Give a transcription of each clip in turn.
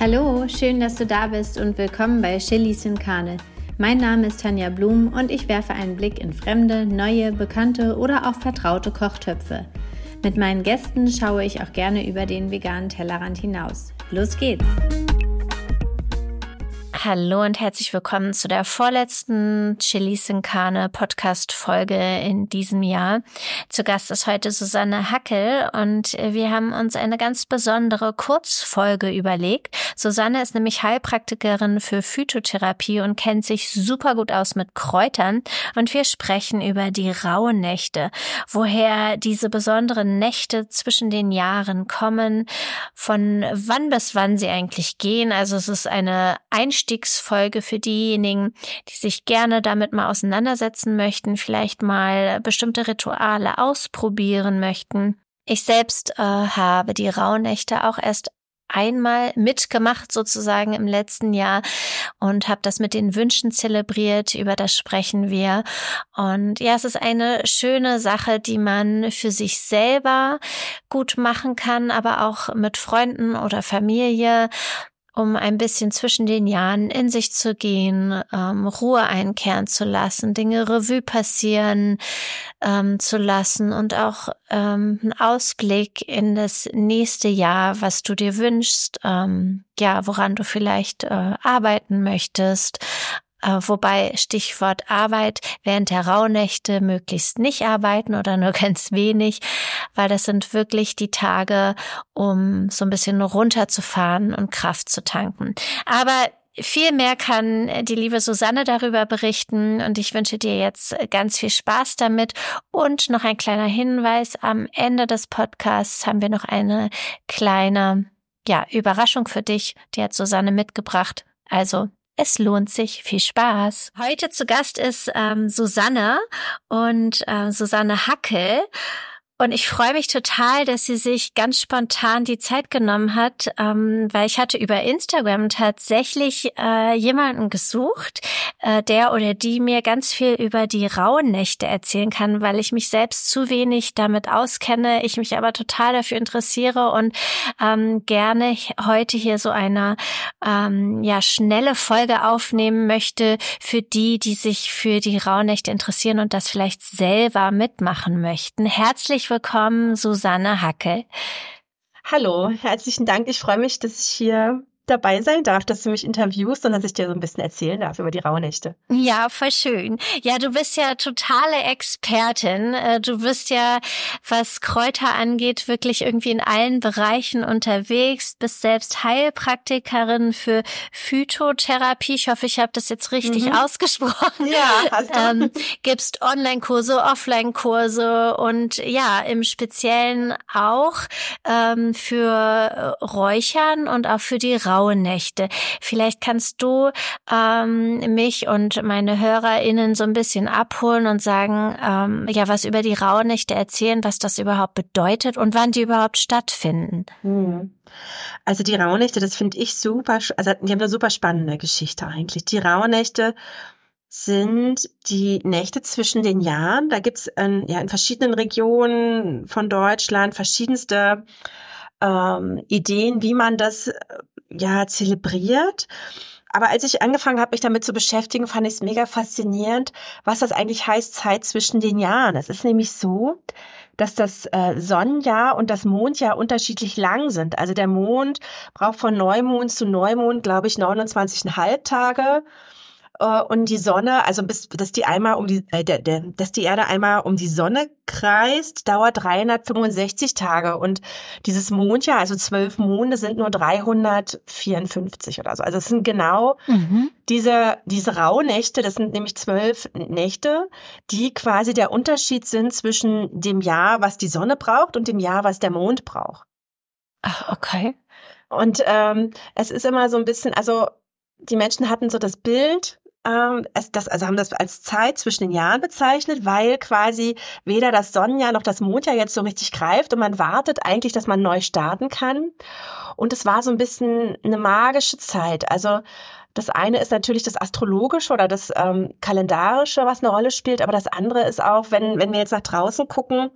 Hallo, schön, dass du da bist und willkommen bei Chilis in Karne. Mein Name ist Tanja Blum und ich werfe einen Blick in fremde, neue, bekannte oder auch vertraute Kochtöpfe. Mit meinen Gästen schaue ich auch gerne über den veganen Tellerrand hinaus. Los geht's! Hallo und herzlich willkommen zu der vorletzten Chili Sin Carne Podcast Folge in diesem Jahr. Zu Gast ist heute Susanne Hackel und wir haben uns eine ganz besondere Kurzfolge überlegt. Susanne ist nämlich Heilpraktikerin für Phytotherapie und kennt sich super gut aus mit Kräutern und wir sprechen über die rauen Nächte, woher diese besonderen Nächte zwischen den Jahren kommen, von wann bis wann sie eigentlich gehen. Also es ist eine Einstieg Einstiegsfolge für diejenigen, die sich gerne damit mal auseinandersetzen möchten, vielleicht mal bestimmte Rituale ausprobieren möchten. Ich selbst äh, habe die Rauhnächte auch erst einmal mitgemacht sozusagen im letzten Jahr und habe das mit den Wünschen zelebriert, über das sprechen wir. Und ja, es ist eine schöne Sache, die man für sich selber gut machen kann, aber auch mit Freunden oder Familie um ein bisschen zwischen den Jahren in sich zu gehen, ähm, Ruhe einkehren zu lassen, Dinge Revue passieren ähm, zu lassen und auch ähm, einen Ausblick in das nächste Jahr, was du dir wünschst, ähm, ja, woran du vielleicht äh, arbeiten möchtest, wobei Stichwort Arbeit während der Rauhnächte möglichst nicht arbeiten oder nur ganz wenig, weil das sind wirklich die Tage, um so ein bisschen runterzufahren und Kraft zu tanken. Aber viel mehr kann die liebe Susanne darüber berichten und ich wünsche dir jetzt ganz viel Spaß damit. Und noch ein kleiner Hinweis, am Ende des Podcasts haben wir noch eine kleine, ja, Überraschung für dich, die hat Susanne mitgebracht. Also es lohnt sich. Viel Spaß. Heute zu Gast ist ähm, Susanne und äh, Susanne Hackel. Und ich freue mich total, dass sie sich ganz spontan die Zeit genommen hat, ähm, weil ich hatte über Instagram tatsächlich äh, jemanden gesucht, äh, der oder die mir ganz viel über die rauen Nächte erzählen kann, weil ich mich selbst zu wenig damit auskenne, ich mich aber total dafür interessiere und ähm, gerne heute hier so eine ähm, ja schnelle Folge aufnehmen möchte für die, die sich für die Rauhnächte interessieren und das vielleicht selber mitmachen möchten. Herzlich herzlich willkommen, Susanne Hackel. Hallo, herzlichen Dank. Ich freue mich, dass ich hier dabei sein darf, dass du mich interviewst und dass ich dir so ein bisschen erzählen darf über die Rauhnächte. Ja, voll schön. Ja, du bist ja totale Expertin. Äh, du bist ja, was Kräuter angeht, wirklich irgendwie in allen Bereichen unterwegs, bist selbst Heilpraktikerin für Phytotherapie. Ich hoffe, ich habe das jetzt richtig mhm. ausgesprochen. Ja, hast du. Ähm, gibst Online-Kurse, Offline-Kurse und ja, im Speziellen auch ähm, für Räuchern und auch für die graue Nächte. Vielleicht kannst du ähm, mich und meine HörerInnen so ein bisschen abholen und sagen, ähm, ja, was über die Rauhnächte erzählen, was das überhaupt bedeutet und wann die überhaupt stattfinden. Hm. Also die Rauhnächte, das finde ich super, also die haben eine super spannende Geschichte eigentlich. Die Rauhnächte sind die Nächte zwischen den Jahren. Da gibt's in, ja, in verschiedenen Regionen von Deutschland verschiedenste ähm, Ideen, wie man das ja zelebriert. Aber als ich angefangen habe, mich damit zu beschäftigen, fand ich es mega faszinierend, was das eigentlich heißt, Zeit zwischen den Jahren. Es ist nämlich so, dass das äh, Sonnenjahr und das Mondjahr unterschiedlich lang sind. Also der Mond braucht von Neumond zu Neumond, glaube ich, 29,5 Tage äh, und die Sonne, also bis dass die einmal um die, äh, der, der, dass die Erde einmal um die Sonne kreist, dauert 365 Tage und dieses Mondjahr, also zwölf Monde, sind nur 354 oder so. Also es sind genau mhm. diese diese Rauhnächte. Das sind nämlich zwölf Nächte, die quasi der Unterschied sind zwischen dem Jahr, was die Sonne braucht, und dem Jahr, was der Mond braucht. Ach, okay. Und ähm, es ist immer so ein bisschen, also die Menschen hatten so das Bild, ähm, das, also haben das als Zeit zwischen den Jahren bezeichnet, weil quasi weder das Sonnenjahr noch das Mondjahr jetzt so richtig greift und man wartet eigentlich, dass man neu starten kann. Und es war so ein bisschen eine magische Zeit. Also das eine ist natürlich das Astrologische oder das ähm, Kalendarische, was eine Rolle spielt, aber das andere ist auch, wenn, wenn wir jetzt nach draußen gucken,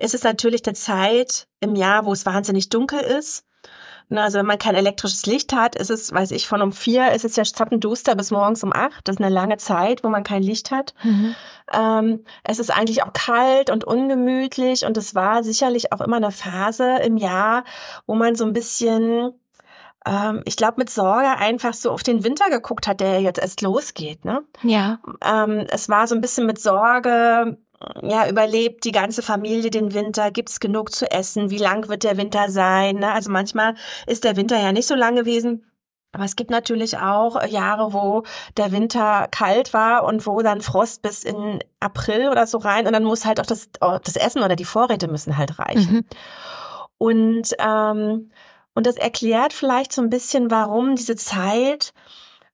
ist es natürlich eine Zeit im Jahr, wo es wahnsinnig dunkel ist also wenn man kein elektrisches Licht hat, ist es, weiß ich, von um vier ist es ja zappenduster bis morgens um acht. Das ist eine lange Zeit, wo man kein Licht hat. Mhm. Ähm, es ist eigentlich auch kalt und ungemütlich und es war sicherlich auch immer eine Phase im Jahr, wo man so ein bisschen ähm, ich glaube, mit Sorge einfach so auf den Winter geguckt hat, der jetzt erst losgeht. Ne? Ja. Ähm, es war so ein bisschen mit Sorge, ja, überlebt die ganze Familie den Winter? Gibt es genug zu essen? Wie lang wird der Winter sein? Ne? Also manchmal ist der Winter ja nicht so lang gewesen. Aber es gibt natürlich auch Jahre, wo der Winter kalt war und wo dann Frost bis in April oder so rein und dann muss halt auch das, oh, das Essen oder die Vorräte müssen halt reichen. Mhm. Und, ähm, und das erklärt vielleicht so ein bisschen, warum diese Zeit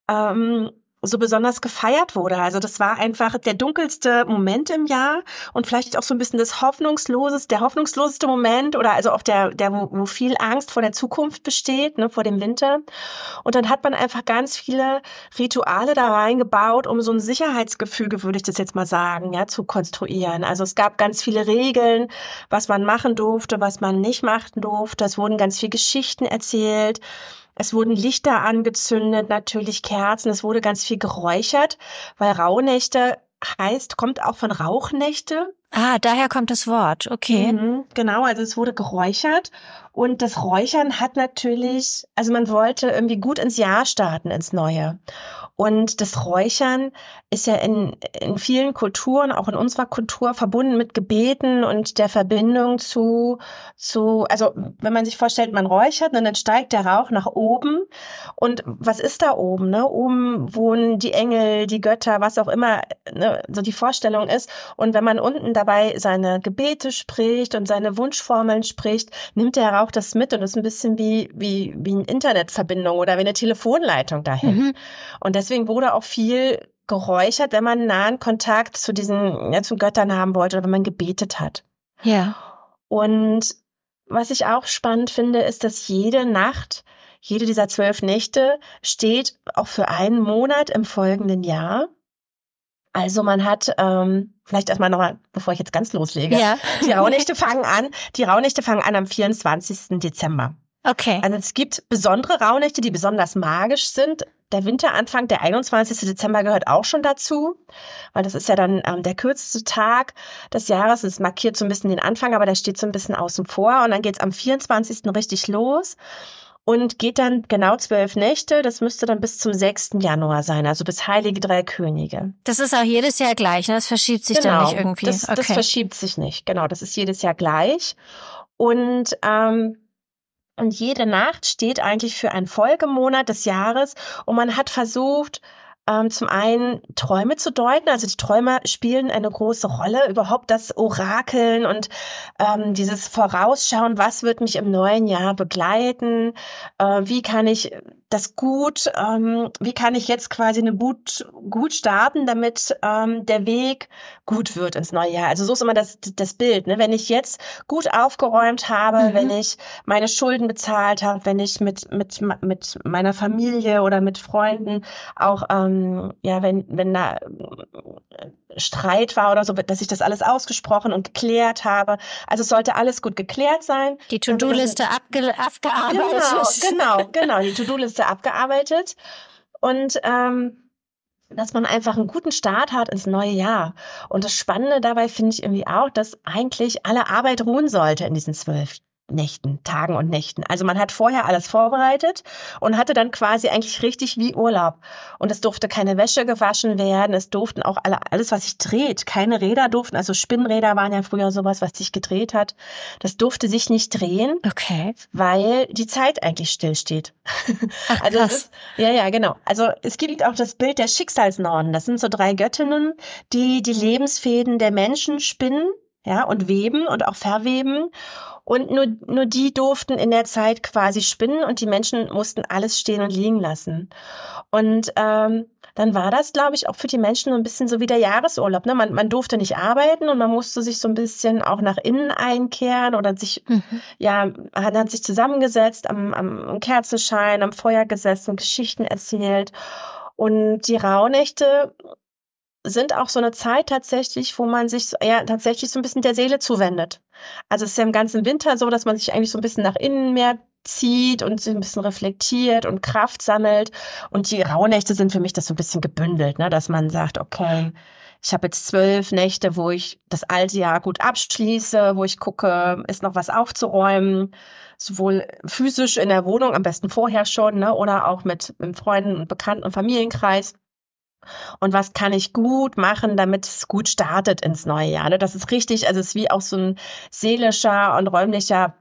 ähm, so besonders gefeiert wurde. Also das war einfach der dunkelste Moment im Jahr und vielleicht auch so ein bisschen das hoffnungsloseste, der hoffnungsloseste Moment oder also auch der, der wo, wo viel Angst vor der Zukunft besteht, ne, vor dem Winter. Und dann hat man einfach ganz viele Rituale da reingebaut, um so ein Sicherheitsgefüge, würde ich das jetzt mal sagen, ja, zu konstruieren. Also es gab ganz viele Regeln, was man machen durfte, was man nicht machen durfte. Es wurden ganz viele Geschichten erzählt. Es wurden Lichter angezündet, natürlich Kerzen, es wurde ganz viel geräuchert, weil Rauhnächte heißt, kommt auch von Rauchnächte. Ah, daher kommt das Wort, okay. Mhm, genau, also es wurde geräuchert und das Räuchern hat natürlich, also man wollte irgendwie gut ins Jahr starten, ins Neue. Und das Räuchern ist ja in, in vielen Kulturen, auch in unserer Kultur, verbunden mit Gebeten und der Verbindung zu, zu, also wenn man sich vorstellt, man räuchert und dann steigt der Rauch nach oben. Und was ist da oben? Ne? Oben wohnen die Engel, die Götter, was auch immer ne, so die Vorstellung ist. Und wenn man unten dabei seine Gebete spricht und seine Wunschformeln spricht, nimmt der Rauch das mit und ist ein bisschen wie, wie, wie eine Internetverbindung oder wie eine Telefonleitung dahin. Mhm. Und deswegen wurde auch viel geräuchert, wenn man nahen Kontakt zu diesen, ja, zu Göttern haben wollte oder wenn man gebetet hat. Ja. Und was ich auch spannend finde, ist, dass jede Nacht, jede dieser zwölf Nächte steht auch für einen Monat im folgenden Jahr. Also man hat, ähm, vielleicht erstmal nochmal, bevor ich jetzt ganz loslege, ja. die Rauhnächte fangen an, die Rauhnächte fangen an am 24. Dezember. Okay. Also es gibt besondere Rauhnächte, die besonders magisch sind. Der Winteranfang, der 21. Dezember gehört auch schon dazu, weil das ist ja dann ähm, der kürzeste Tag des Jahres. Es markiert so ein bisschen den Anfang, aber der steht so ein bisschen außen vor. Und dann geht's am 24. richtig los und geht dann genau zwölf Nächte. Das müsste dann bis zum 6. Januar sein, also bis Heilige Drei Könige. Das ist auch jedes Jahr gleich, ne? Das verschiebt sich genau, dann nicht irgendwie. Das, okay. das verschiebt sich nicht, genau. Das ist jedes Jahr gleich. Und ähm, und jede Nacht steht eigentlich für einen Folgemonat des Jahres und man hat versucht, ähm, zum einen Träume zu deuten. Also die Träume spielen eine große Rolle. Überhaupt das Orakeln und ähm, dieses Vorausschauen, was wird mich im neuen Jahr begleiten? Äh, wie kann ich das gut, ähm, wie kann ich jetzt quasi eine gut, gut starten, damit ähm, der Weg gut wird ins neue Jahr. Also so ist immer das, das Bild. Ne? Wenn ich jetzt gut aufgeräumt habe, mhm. wenn ich meine Schulden bezahlt habe, wenn ich mit, mit, mit meiner Familie oder mit Freunden auch, ähm, ja, wenn, wenn da Streit war oder so, dass ich das alles ausgesprochen und geklärt habe. Also es sollte alles gut geklärt sein. Die To-Do-Liste abge abgearbeitet. Genau, genau, genau, die To-Do-Liste abgearbeitet. Und ähm, dass man einfach einen guten Start hat ins neue Jahr. Und das Spannende dabei finde ich irgendwie auch, dass eigentlich alle Arbeit ruhen sollte in diesen zwölf Nächten, Tagen und Nächten. Also man hat vorher alles vorbereitet und hatte dann quasi eigentlich richtig wie Urlaub. Und es durfte keine Wäsche gewaschen werden, es durften auch alle, alles, was sich dreht, keine Räder durften, also Spinnräder waren ja früher sowas, was sich gedreht hat. Das durfte sich nicht drehen, okay. weil die Zeit eigentlich stillsteht. Ach, also. Ist, ja, ja, genau. Also es gibt auch das Bild der Schicksalsnorden. Das sind so drei Göttinnen, die die Lebensfäden der Menschen spinnen ja, und weben und auch verweben. Und nur, nur die durften in der Zeit quasi spinnen und die Menschen mussten alles stehen und liegen lassen. Und ähm, dann war das, glaube ich, auch für die Menschen so ein bisschen so wie der Jahresurlaub. Ne? Man, man durfte nicht arbeiten und man musste sich so ein bisschen auch nach innen einkehren oder sich, mhm. ja, hat, hat sich zusammengesetzt, am, am Kerzenschein, am Feuer gesessen, Geschichten erzählt. Und die Rauhnächte sind auch so eine Zeit tatsächlich, wo man sich ja tatsächlich so ein bisschen der Seele zuwendet. Also es ist ja im ganzen Winter so, dass man sich eigentlich so ein bisschen nach innen mehr zieht und sich ein bisschen reflektiert und Kraft sammelt. Und die Rauhnächte sind für mich das so ein bisschen gebündelt, ne? dass man sagt, okay, ich habe jetzt zwölf Nächte, wo ich das alte Jahr gut abschließe, wo ich gucke, ist noch was aufzuräumen, sowohl physisch in der Wohnung, am besten vorher schon, ne, oder auch mit, mit Freunden und Bekannten und Familienkreis. Und was kann ich gut machen, damit es gut startet ins neue Jahr? Ne? Das ist richtig, also es ist wie auch so ein seelischer und räumlicher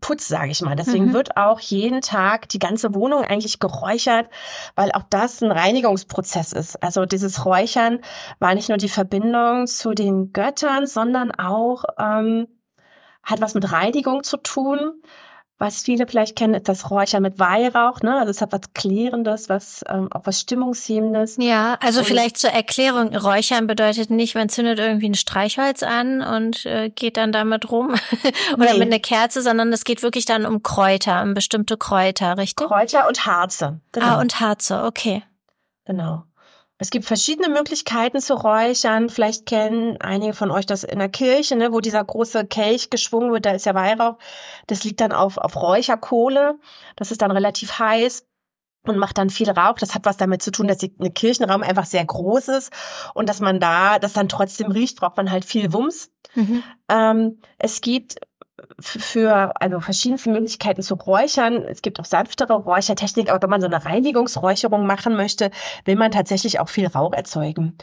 Putz, sage ich mal. Deswegen mhm. wird auch jeden Tag die ganze Wohnung eigentlich geräuchert, weil auch das ein Reinigungsprozess ist. Also dieses Räuchern war nicht nur die Verbindung zu den Göttern, sondern auch ähm, hat was mit Reinigung zu tun was viele vielleicht kennen, ist das Räuchern mit Weihrauch. Ne? Also es hat was Klärendes, was ähm, auch was Stimmungshiebendes. Ja, also und vielleicht zur Erklärung, Räuchern bedeutet nicht, man zündet irgendwie ein Streichholz an und äh, geht dann damit rum oder nee. mit einer Kerze, sondern es geht wirklich dann um Kräuter, um bestimmte Kräuter, richtig? Kräuter und Harze. Genau. Ah, und Harze, okay. Genau. Es gibt verschiedene Möglichkeiten zu räuchern. Vielleicht kennen einige von euch das in der Kirche, ne, wo dieser große Kelch geschwungen wird. Da ist ja Weihrauch. Das liegt dann auf, auf Räucherkohle. Das ist dann relativ heiß und macht dann viel Rauch. Das hat was damit zu tun, dass die, eine Kirchenraum einfach sehr groß ist und dass man da, das dann trotzdem riecht, braucht man halt viel Wumms. Mhm. Ähm, es gibt für also verschiedenste Möglichkeiten zu räuchern. Es gibt auch sanftere Räuchertechnik, aber wenn man so eine Reinigungsräucherung machen möchte, will man tatsächlich auch viel Rauch erzeugen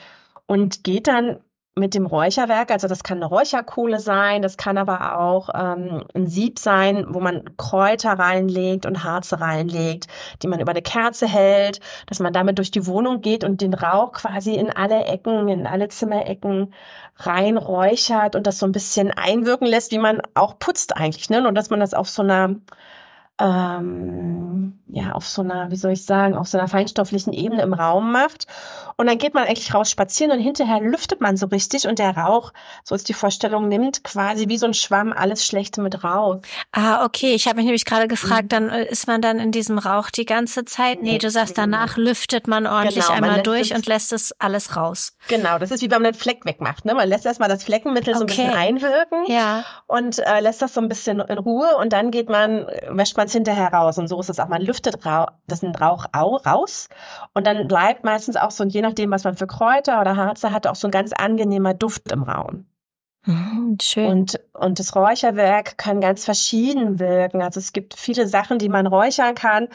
und geht dann mit dem Räucherwerk, also das kann eine Räucherkohle sein, das kann aber auch ähm, ein Sieb sein, wo man Kräuter reinlegt und Harze reinlegt, die man über eine Kerze hält, dass man damit durch die Wohnung geht und den Rauch quasi in alle Ecken, in alle Zimmerecken reinräuchert und das so ein bisschen einwirken lässt, wie man auch putzt eigentlich, ne? Und dass man das auf so einer ähm, ja, auf so einer, wie soll ich sagen, auf so einer feinstofflichen Ebene im Raum macht. Und dann geht man eigentlich raus spazieren und hinterher lüftet man so richtig und der Rauch, so ist die Vorstellung, nimmt quasi wie so ein Schwamm alles Schlechte mit raus. Ah, okay. Ich habe mich nämlich gerade gefragt, mhm. dann äh, ist man dann in diesem Rauch die ganze Zeit? Nee, du sagst, danach lüftet man ordentlich genau, einmal man durch und lässt es alles raus. Genau, das ist wie wenn man einen Fleck wegmacht. Ne? Man lässt erstmal das Fleckenmittel okay. so ein bisschen einwirken ja. und äh, lässt das so ein bisschen in Ruhe und dann geht man, wäscht man man es hinterher raus. Und so ist es auch. Man lüftet Rauch, das ein Rauch raus. Und dann bleibt meistens auch so, je nachdem, was man für Kräuter oder Harze hat, auch so ein ganz angenehmer Duft im Raum. Mhm, schön. Und, und das Räucherwerk kann ganz verschieden wirken. Also es gibt viele Sachen, die man räuchern kann.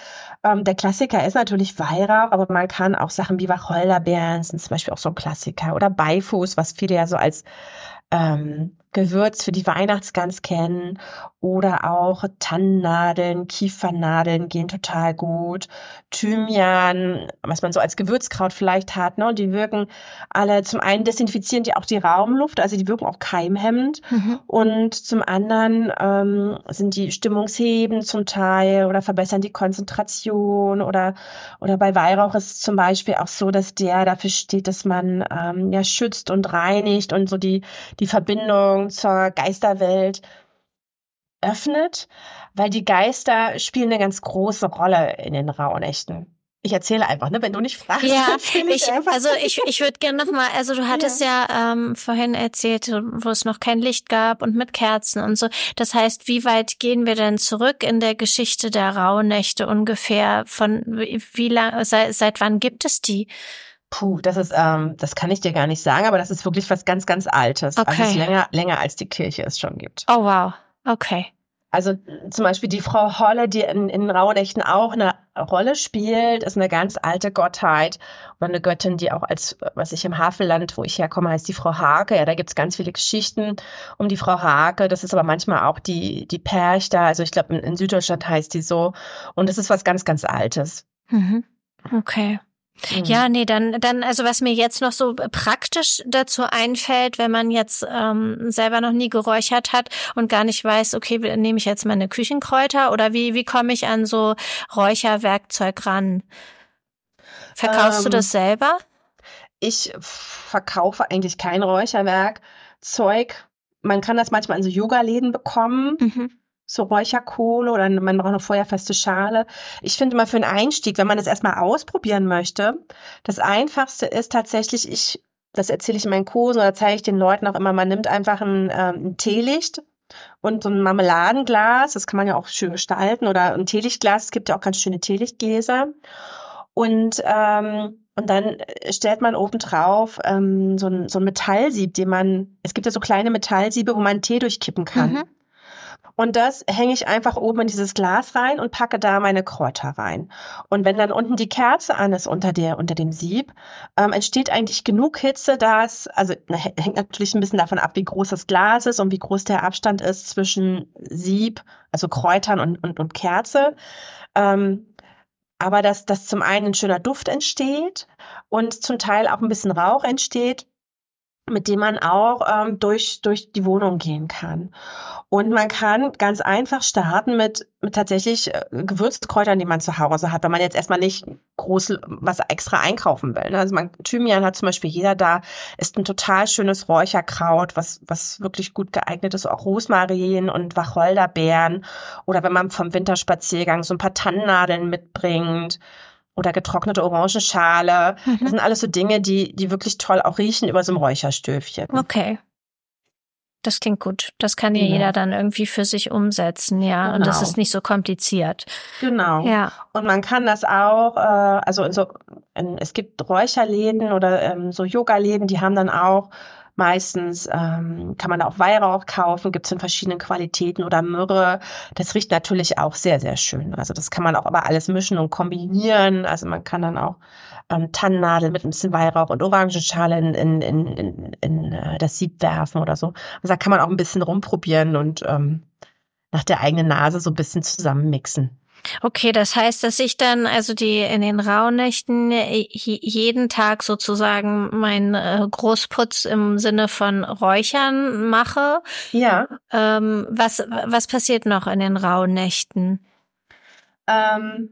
Ähm, der Klassiker ist natürlich Weihrauch, aber man kann auch Sachen wie Wacholderbeeren, sind zum Beispiel auch so ein Klassiker. Oder Beifuß, was viele ja so als ähm, Gewürz für die Weihnachtsgans kennen oder auch Tannennadeln, Kiefernadeln gehen total gut. Thymian, was man so als Gewürzkraut vielleicht hat, ne? Die wirken alle, zum einen desinfizieren die auch die Raumluft, also die wirken auch keimhemmend mhm. und zum anderen ähm, sind die stimmungshebend zum Teil oder verbessern die Konzentration oder, oder bei Weihrauch ist es zum Beispiel auch so, dass der dafür steht, dass man ähm, ja schützt und reinigt und so die, die Verbindung Verbindung zur Geisterwelt öffnet, weil die Geister spielen eine ganz große Rolle in den Rauhnächten. Ich erzähle einfach, ne? Wenn du nicht fragst. Ja, ich, ich also ich, ich würde gerne nochmal, also du hattest ja, ja ähm, vorhin erzählt, wo es noch kein Licht gab und mit Kerzen und so. Das heißt, wie weit gehen wir denn zurück in der Geschichte der Rauhnächte ungefähr? Von wie, wie lang, seit, seit wann gibt es die? Puh, das ist, ähm, das kann ich dir gar nicht sagen, aber das ist wirklich was ganz, ganz Altes. Okay. Also es ist länger, länger als die Kirche es schon gibt. Oh wow, okay. Also zum Beispiel die Frau Holle, die in, in Rauhnächten auch eine Rolle spielt, ist eine ganz alte Gottheit oder eine Göttin, die auch als, was ich im Havelland, wo ich herkomme, heißt die Frau Hake. Ja, da gibt's ganz viele Geschichten um die Frau Hake. Das ist aber manchmal auch die, die Perchter. Also ich glaube, in, in Süddeutschland heißt die so. Und das ist was ganz, ganz Altes. Mhm. Okay. Mhm. Ja, nee, dann, dann, also was mir jetzt noch so praktisch dazu einfällt, wenn man jetzt ähm, selber noch nie geräuchert hat und gar nicht weiß, okay, nehme ich jetzt meine Küchenkräuter oder wie, wie komme ich an so Räucherwerkzeug ran? Verkaufst ähm, du das selber? Ich verkaufe eigentlich kein Räucherwerkzeug. Man kann das manchmal in so Yoga-Läden bekommen. Mhm so Räucherkohle oder man braucht eine feuerfeste Schale. Ich finde mal für einen Einstieg, wenn man das erstmal ausprobieren möchte, das einfachste ist tatsächlich, ich das erzähle ich in meinen Kursen oder zeige ich den Leuten auch immer, man nimmt einfach ein, ähm, ein Teelicht und so ein Marmeladenglas, das kann man ja auch schön gestalten, oder ein Teelichtglas, es gibt ja auch ganz schöne Teelichtgläser. Und, ähm, und dann stellt man obendrauf ähm, so, ein, so ein Metallsieb, den man, es gibt ja so kleine Metallsiebe, wo man Tee durchkippen kann. Mhm. Und das hänge ich einfach oben in dieses Glas rein und packe da meine Kräuter rein. Und wenn dann unten die Kerze an ist unter der, unter dem Sieb, ähm, entsteht eigentlich genug Hitze, dass, also hängt natürlich ein bisschen davon ab, wie groß das Glas ist und wie groß der Abstand ist zwischen Sieb, also Kräutern und, und, und Kerze. Ähm, aber dass, dass zum einen ein schöner Duft entsteht und zum Teil auch ein bisschen Rauch entsteht mit dem man auch ähm, durch, durch die Wohnung gehen kann. Und man kann ganz einfach starten mit, mit tatsächlich äh, Gewürzkräutern, die man zu Hause hat, wenn man jetzt erstmal nicht groß was extra einkaufen will. Ne? Also man, Thymian hat zum Beispiel jeder da, ist ein total schönes Räucherkraut, was, was wirklich gut geeignet ist, auch Rosmarin und Wacholderbeeren. Oder wenn man vom Winterspaziergang so ein paar Tannennadeln mitbringt oder getrocknete Orangenschale. Mhm. Das sind alles so Dinge, die, die wirklich toll auch riechen über so ein Räucherstöfchen. Okay. Das klingt gut. Das kann ja, ja, jeder dann irgendwie für sich umsetzen, ja. Genau. Und das genau. ist nicht so kompliziert. Genau. Ja. Und man kann das auch, äh, also in so, in, es gibt Räucherläden oder ähm, so Yoga-Läden, die haben dann auch Meistens ähm, kann man auch Weihrauch kaufen, gibt es in verschiedenen Qualitäten oder Myrrhe. Das riecht natürlich auch sehr, sehr schön. Also das kann man auch aber alles mischen und kombinieren. Also man kann dann auch ähm, Tannennadel mit ein bisschen Weihrauch und Orangenschale in, in, in, in, in äh, das Sieb werfen oder so. Also da kann man auch ein bisschen rumprobieren und ähm, nach der eigenen Nase so ein bisschen zusammenmixen. Okay, das heißt, dass ich dann also die in den Rauhnächten äh, jeden Tag sozusagen meinen äh, Großputz im Sinne von Räuchern mache. Ja. Ähm, was was passiert noch in den Rauhnächten? Ähm,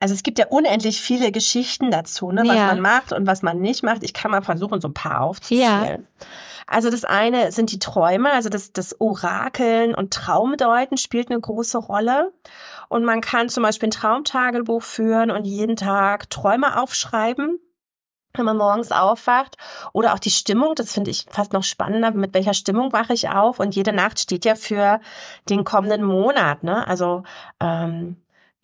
also es gibt ja unendlich viele Geschichten dazu, ne, was ja. man macht und was man nicht macht. Ich kann mal versuchen, so ein paar aufzuzählen. Ja. Also das eine sind die Träume, also das, das Orakeln und Traumdeuten spielt eine große Rolle. Und man kann zum Beispiel ein Traumtagebuch führen und jeden Tag Träume aufschreiben wenn man morgens aufwacht oder auch die Stimmung, das finde ich fast noch spannender, mit welcher Stimmung wache ich auf und jede Nacht steht ja für den kommenden Monat, ne? Also ähm,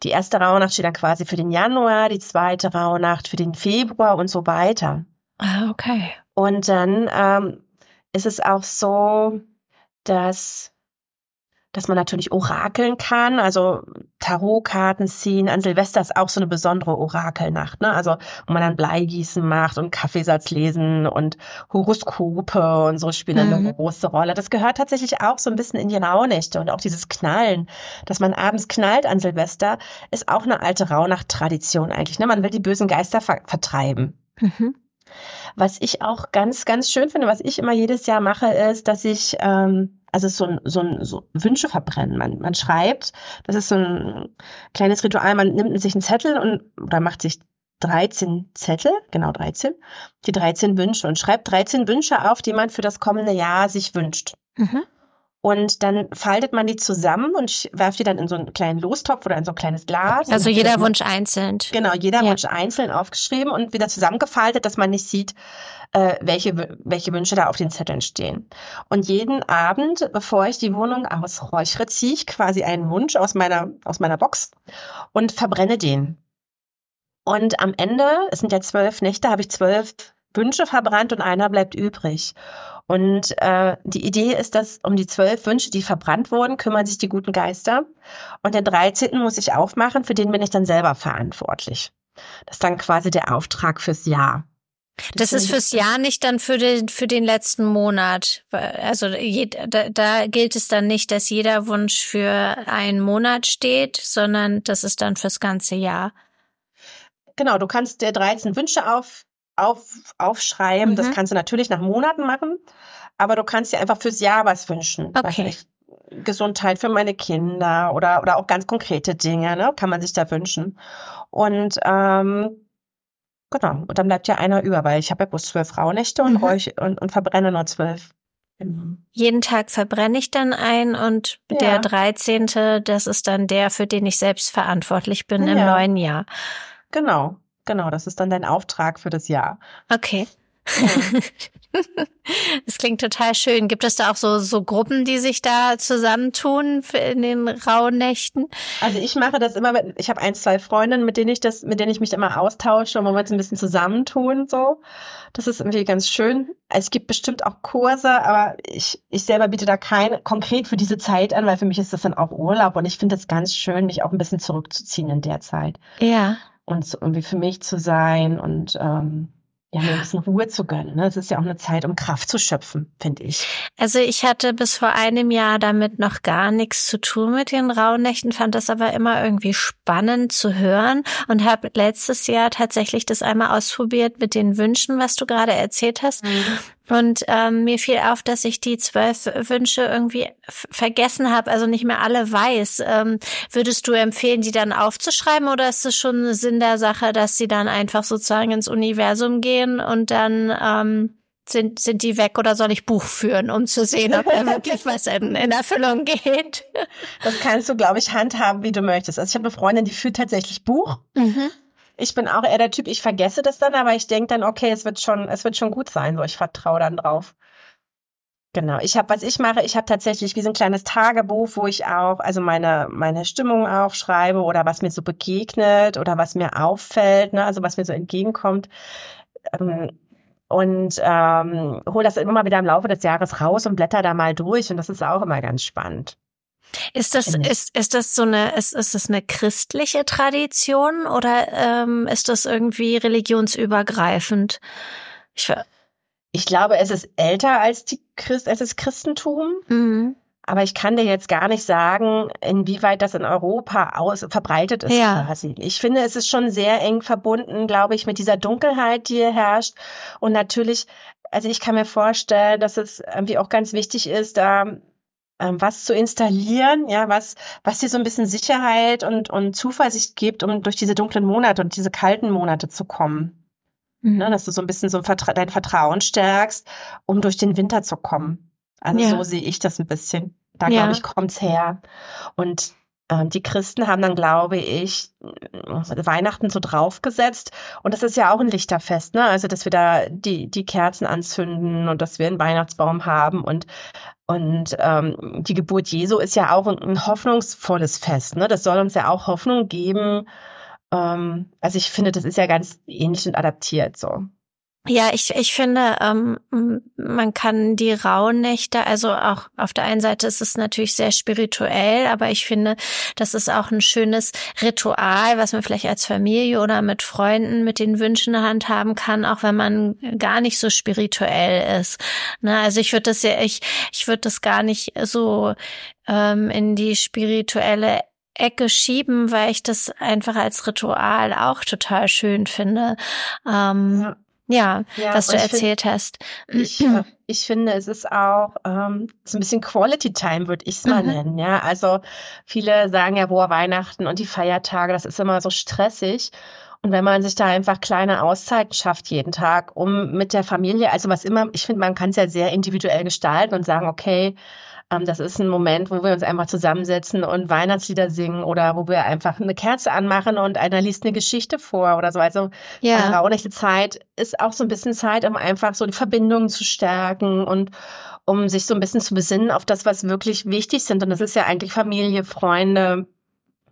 die erste Rauhnacht steht dann quasi für den Januar, die zweite Rauhnacht für den Februar und so weiter. Ah, okay. Und dann ähm, ist es auch so, dass dass man natürlich orakeln kann, also Tarotkarten ziehen. An Silvester ist auch so eine besondere Orakelnacht, ne? Also wo man dann Bleigießen macht und Kaffeesatz lesen und Horoskope und so spielen mhm. eine große Rolle. Das gehört tatsächlich auch so ein bisschen in die Rauhnächte und auch dieses Knallen, dass man abends knallt an Silvester, ist auch eine alte Rauhnacht-Tradition eigentlich. Ne? Man will die bösen Geister ver vertreiben. Mhm. Was ich auch ganz, ganz schön finde, was ich immer jedes Jahr mache, ist, dass ich, ähm, also so ein, so ein so Wünsche verbrennen. Man, man schreibt, das ist so ein kleines Ritual, man nimmt sich einen Zettel und oder macht sich 13 Zettel, genau 13, die 13 Wünsche und schreibt 13 Wünsche auf, die man für das kommende Jahr sich wünscht. Mhm. Und dann faltet man die zusammen und werft die dann in so einen kleinen Lostopf oder in so ein kleines Glas. Also jeder Wunsch einzeln. Genau, jeder ja. Wunsch einzeln aufgeschrieben und wieder zusammengefaltet, dass man nicht sieht, äh, welche, welche Wünsche da auf den Zetteln stehen. Und jeden Abend, bevor ich die Wohnung ausräuchere, ziehe ich quasi einen Wunsch aus meiner, aus meiner Box und verbrenne den. Und am Ende, es sind ja zwölf Nächte, habe ich zwölf Wünsche verbrannt und einer bleibt übrig. Und äh, die Idee ist, dass um die zwölf Wünsche, die verbrannt wurden, kümmern sich die guten Geister. Und den 13. muss ich aufmachen, für den bin ich dann selber verantwortlich. Das ist dann quasi der Auftrag fürs Jahr. Das, das ist fürs Jahr nicht dann für den, für den letzten Monat. Also da, da gilt es dann nicht, dass jeder Wunsch für einen Monat steht, sondern das ist dann fürs ganze Jahr. Genau, du kannst dir 13 Wünsche auf, auf, aufschreiben. Mhm. Das kannst du natürlich nach Monaten machen, aber du kannst dir einfach fürs Jahr was wünschen. Okay. Gesundheit für meine Kinder oder, oder auch ganz konkrete Dinge, ne, kann man sich da wünschen. Und ähm, genau, und dann bleibt ja einer über, weil ich habe ja bloß zwölf Rauhnächte und, mhm. und, und verbrenne nur zwölf. Genau. Jeden Tag verbrenne ich dann ein und ja. der 13., das ist dann der, für den ich selbst verantwortlich bin ja. im neuen Jahr. Genau. Genau, das ist dann dein Auftrag für das Jahr. Okay. Das klingt total schön. Gibt es da auch so, so Gruppen, die sich da zusammentun in den rauen Nächten? Also ich mache das immer mit, ich habe ein, zwei Freundinnen, mit denen ich das, mit denen ich mich immer austausche und wo wir uns ein bisschen zusammentun, so. Das ist irgendwie ganz schön. Es gibt bestimmt auch Kurse, aber ich, ich selber biete da kein konkret für diese Zeit an, weil für mich ist das dann auch Urlaub und ich finde es ganz schön, mich auch ein bisschen zurückzuziehen in der Zeit. Ja. Und so irgendwie für mich zu sein und ähm, ja, mir ein bisschen Ruhe zu gönnen. Ne? Es ist ja auch eine Zeit, um Kraft zu schöpfen, finde ich. Also ich hatte bis vor einem Jahr damit noch gar nichts zu tun mit den Rauhnächten, fand das aber immer irgendwie spannend zu hören und habe letztes Jahr tatsächlich das einmal ausprobiert mit den Wünschen, was du gerade erzählt hast. Mhm. Und ähm, mir fiel auf, dass ich die zwölf Wünsche irgendwie vergessen habe, also nicht mehr alle weiß. Ähm, würdest du empfehlen, die dann aufzuschreiben oder ist es schon Sinn der Sache, dass sie dann einfach sozusagen ins Universum gehen und dann ähm, sind, sind die weg oder soll ich Buch führen, um zu sehen, ob da wirklich was in, in Erfüllung geht? Das kannst du, glaube ich, handhaben, wie du möchtest. Also ich habe eine Freundin, die führt tatsächlich Buch. Mhm. Ich bin auch eher der Typ, ich vergesse das dann, aber ich denke dann, okay, es wird schon, es wird schon gut sein, so ich vertraue dann drauf. Genau. Ich habe, was ich mache, ich habe tatsächlich wie so ein kleines Tagebuch, wo ich auch, also meine meine Stimmung aufschreibe oder was mir so begegnet oder was mir auffällt, ne, also was mir so entgegenkommt. Ähm, und ähm, hole das immer mal wieder im Laufe des Jahres raus und blätter da mal durch und das ist auch immer ganz spannend. Ist das, ist, ist das so eine, ist, ist das eine christliche Tradition oder ähm, ist das irgendwie religionsübergreifend? Ich, ich glaube, es ist älter als die Christ, als das Christentum. Mhm. Aber ich kann dir jetzt gar nicht sagen, inwieweit das in Europa aus, verbreitet ist ja. quasi. Ich finde, es ist schon sehr eng verbunden, glaube ich, mit dieser Dunkelheit, die hier herrscht. Und natürlich, also ich kann mir vorstellen, dass es irgendwie auch ganz wichtig ist, da ähm, was zu installieren, ja, was, was dir so ein bisschen Sicherheit und, und Zuversicht gibt, um durch diese dunklen Monate und diese kalten Monate zu kommen. Mhm. Ne, dass du so ein bisschen so dein Vertrauen stärkst, um durch den Winter zu kommen. Also ja. so sehe ich das ein bisschen. Da ja. glaube ich, kommt's her. Und die Christen haben dann, glaube ich, Weihnachten so draufgesetzt. Und das ist ja auch ein Lichterfest, ne? Also, dass wir da die, die Kerzen anzünden und dass wir einen Weihnachtsbaum haben und und ähm, die Geburt Jesu ist ja auch ein, ein, hoffnungsvolles Fest. Ne? Das soll uns ja auch Hoffnung geben. Ähm, also ich finde, das ist ja ganz ähnlich und adaptiert so. Ja, ich, ich finde, ähm, man kann die Rauhnächte, also auch auf der einen Seite ist es natürlich sehr spirituell, aber ich finde, das ist auch ein schönes Ritual, was man vielleicht als Familie oder mit Freunden mit den Wünschen handhaben kann, auch wenn man gar nicht so spirituell ist. Na, also ich würde das ja, ich, ich würde das gar nicht so ähm, in die spirituelle Ecke schieben, weil ich das einfach als Ritual auch total schön finde. Ähm, ja. Ja, ja was du erzählt find, hast. Ich, äh, ich finde, es ist auch ähm, so ein bisschen Quality Time, würde ich es mal mhm. nennen. Ja, also viele sagen ja, boah, Weihnachten und die Feiertage, das ist immer so stressig. Und wenn man sich da einfach kleine Auszeiten schafft jeden Tag, um mit der Familie, also was immer, ich finde, man kann es ja sehr individuell gestalten und sagen, okay, das ist ein Moment, wo wir uns einfach zusammensetzen und Weihnachtslieder singen oder wo wir einfach eine Kerze anmachen und einer liest eine Geschichte vor oder so. Also ja. rauhnächte Zeit ist auch so ein bisschen Zeit, um einfach so die Verbindungen zu stärken und um sich so ein bisschen zu besinnen auf das, was wirklich wichtig sind. Und das ist ja eigentlich Familie, Freunde,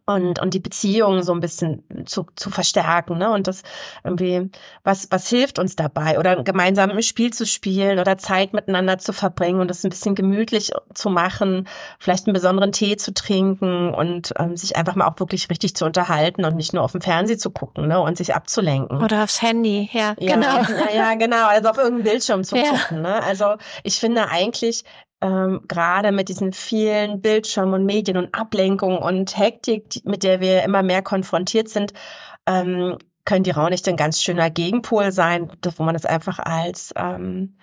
und, und die Beziehungen so ein bisschen zu, zu verstärken, ne? Und das irgendwie, was, was hilft uns dabei? Oder gemeinsam ein Spiel zu spielen oder Zeit miteinander zu verbringen und das ein bisschen gemütlich zu machen, vielleicht einen besonderen Tee zu trinken und ähm, sich einfach mal auch wirklich richtig zu unterhalten und nicht nur auf dem Fernsehen zu gucken, ne? Und sich abzulenken. Oder aufs Handy, ja, ja genau. Ja, genau. Also auf irgendeinem Bildschirm zu ja. gucken, ne? Also ich finde eigentlich, ähm, gerade mit diesen vielen Bildschirmen und Medien und Ablenkungen und Hektik, mit der wir immer mehr konfrontiert sind, ähm, können die Raunichte ein ganz schöner Gegenpol sein, wo man das einfach als ähm,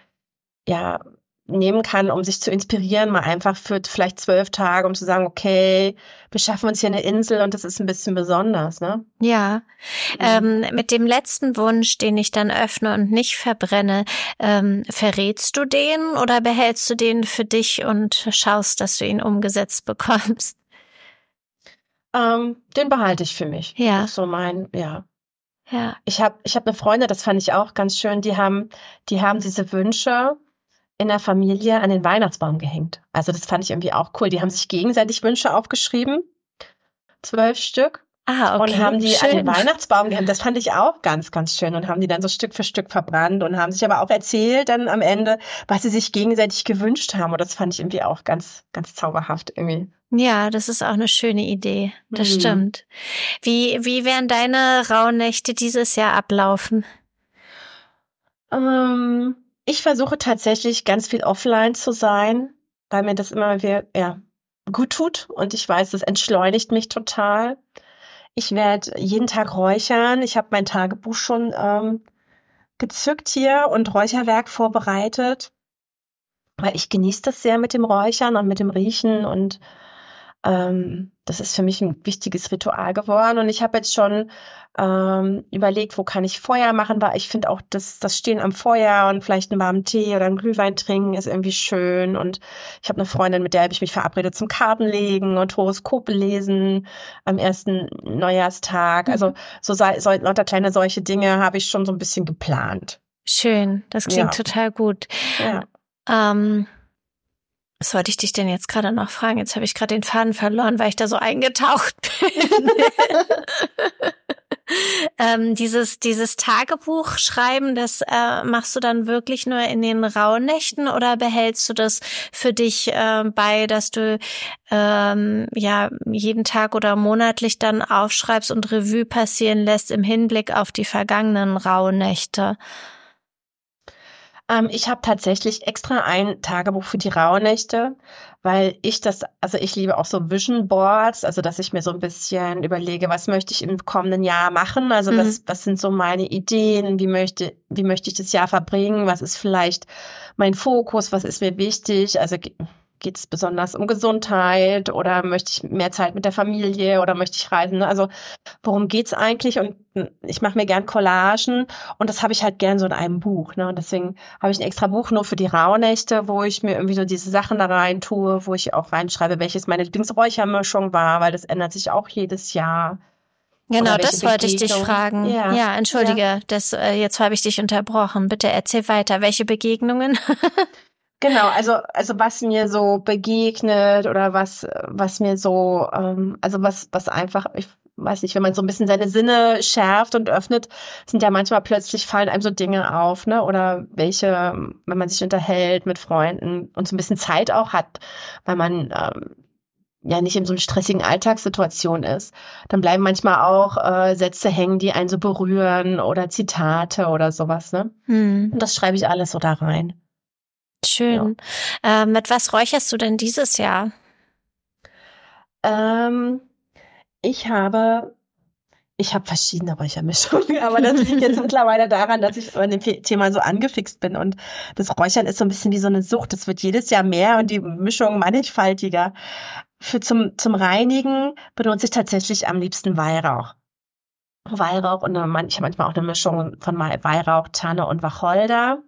ja nehmen kann, um sich zu inspirieren, mal einfach für vielleicht zwölf Tage, um zu sagen, okay, wir schaffen uns hier eine Insel und das ist ein bisschen besonders, ne? Ja. Mhm. Ähm, mit dem letzten Wunsch, den ich dann öffne und nicht verbrenne, ähm, verrätst du den oder behältst du den für dich und schaust, dass du ihn umgesetzt bekommst? Ähm, den behalte ich für mich. Ja. so mein, ja. Ja. Ich habe ich hab eine Freundin, das fand ich auch ganz schön, die haben, die haben diese Wünsche in der Familie an den Weihnachtsbaum gehängt. Also das fand ich irgendwie auch cool. Die haben sich gegenseitig Wünsche aufgeschrieben. Zwölf Stück. Ah, okay. Und haben die schön. an den Weihnachtsbaum gehängt. Das fand ich auch ganz, ganz schön. Und haben die dann so Stück für Stück verbrannt und haben sich aber auch erzählt dann am Ende, was sie sich gegenseitig gewünscht haben. Und das fand ich irgendwie auch ganz, ganz zauberhaft irgendwie. Ja, das ist auch eine schöne Idee. Das mhm. stimmt. Wie, wie werden deine Rauhnächte dieses Jahr ablaufen? Ähm, ich versuche tatsächlich ganz viel offline zu sein, weil mir das immer wieder, ja, gut tut. Und ich weiß, das entschleunigt mich total. Ich werde jeden Tag räuchern. Ich habe mein Tagebuch schon ähm, gezückt hier und Räucherwerk vorbereitet, weil ich genieße das sehr mit dem Räuchern und mit dem Riechen und ähm, das ist für mich ein wichtiges Ritual geworden. Und ich habe jetzt schon ähm, überlegt, wo kann ich Feuer machen, weil ich finde auch das, das Stehen am Feuer und vielleicht einen warmen Tee oder einen Glühwein trinken ist irgendwie schön. Und ich habe eine Freundin, mit der habe ich mich verabredet zum Kartenlegen und Horoskope lesen am ersten Neujahrstag. Also mhm. so, so lauter kleine solche Dinge habe ich schon so ein bisschen geplant. Schön, das klingt ja. total gut. Ja. Ähm, was sollte ich dich denn jetzt gerade noch fragen? Jetzt habe ich gerade den Faden verloren, weil ich da so eingetaucht bin. ähm, dieses, dieses Tagebuch schreiben, das äh, machst du dann wirklich nur in den Rauhnächten oder behältst du das für dich äh, bei, dass du ähm, ja jeden Tag oder monatlich dann aufschreibst und Revue passieren lässt im Hinblick auf die vergangenen Rauhnächte? Ähm, ich habe tatsächlich extra ein Tagebuch für die Rauhnächte, weil ich das, also ich liebe auch so Vision Boards, also dass ich mir so ein bisschen überlege, was möchte ich im kommenden Jahr machen, also mhm. was, was sind so meine Ideen, wie möchte, wie möchte ich das Jahr verbringen, was ist vielleicht mein Fokus, was ist mir wichtig, also geht es besonders um Gesundheit oder möchte ich mehr Zeit mit der Familie oder möchte ich reisen? Also worum geht's eigentlich? Und ich mache mir gern Collagen und das habe ich halt gern so in einem Buch. Ne? Und deswegen habe ich ein extra Buch nur für die Rauhnächte, wo ich mir irgendwie so diese Sachen da rein tue, wo ich auch reinschreibe, welches meine Lieblingsräuchermischung war, weil das ändert sich auch jedes Jahr. Genau, das wollte ich dich fragen. Ja, ja entschuldige, ja. Das, äh, jetzt habe ich dich unterbrochen. Bitte erzähl weiter. Welche Begegnungen? Genau, also also was mir so begegnet oder was was mir so ähm, also was was einfach ich weiß nicht, wenn man so ein bisschen seine Sinne schärft und öffnet, sind ja manchmal plötzlich fallen einem so Dinge auf, ne? Oder welche, wenn man sich unterhält mit Freunden und so ein bisschen Zeit auch hat, weil man ähm, ja nicht in so einer stressigen Alltagssituation ist, dann bleiben manchmal auch äh, Sätze hängen, die einen so berühren oder Zitate oder sowas, ne? Hm. Und das schreibe ich alles so da rein. Schön. Ja. Äh, mit was räucherst du denn dieses Jahr? Ähm, ich habe, ich habe verschiedene Räuchermischungen, aber das liegt jetzt mittlerweile daran, dass ich an dem Thema so angefixt bin und das Räuchern ist so ein bisschen wie so eine Sucht. Es wird jedes Jahr mehr und die Mischung mannigfaltiger. Für zum, zum Reinigen benutze ich tatsächlich am liebsten Weihrauch. Weihrauch und eine, ich habe manchmal auch eine Mischung von Weihrauch, Tanne und Wacholder.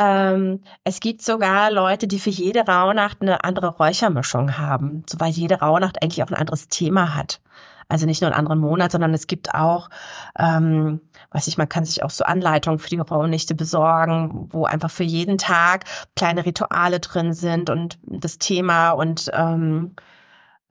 Ähm, es gibt sogar Leute, die für jede Rauhnacht eine andere Räuchermischung haben, so weil jede Rauhnacht eigentlich auch ein anderes Thema hat. Also nicht nur einen anderen Monat, sondern es gibt auch, ähm, weiß ich, man kann sich auch so Anleitungen für die Rauhnächte besorgen, wo einfach für jeden Tag kleine Rituale drin sind und das Thema und ähm,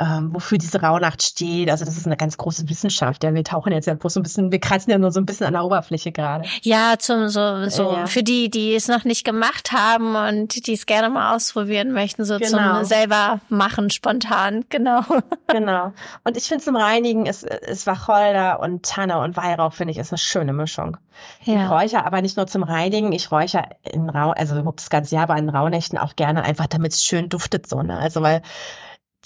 ähm, wofür diese Rauhnacht steht. Also das ist eine ganz große Wissenschaft. Ja, wir tauchen jetzt ja bloß so ein bisschen, wir kratzen ja nur so ein bisschen an der Oberfläche gerade. Ja, zum so so ja. für die, die es noch nicht gemacht haben und die es gerne mal ausprobieren möchten, so genau. zum selber machen spontan. Genau. Genau. Und ich finde zum Reinigen ist ist Wacholder und Tanne und Weihrauch finde ich ist eine schöne Mischung. Ja. Ich räuchere aber nicht nur zum Reinigen, ich räuchere in Rau, also das ganze Jahr, aber in Rauhnächten auch gerne einfach, damit es schön duftet so. Ne? Also weil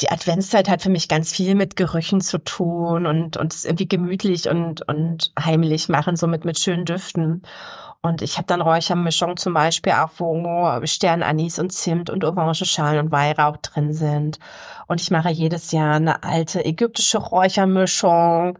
die Adventszeit hat für mich ganz viel mit Gerüchen zu tun und, es irgendwie gemütlich und, und heimlich machen, so mit, schönen Düften. Und ich habe dann Räuchermischungen zum Beispiel auch, wo Sternanis und Zimt und Orangenschalen und Weihrauch drin sind. Und ich mache jedes Jahr eine alte ägyptische Räuchermischung,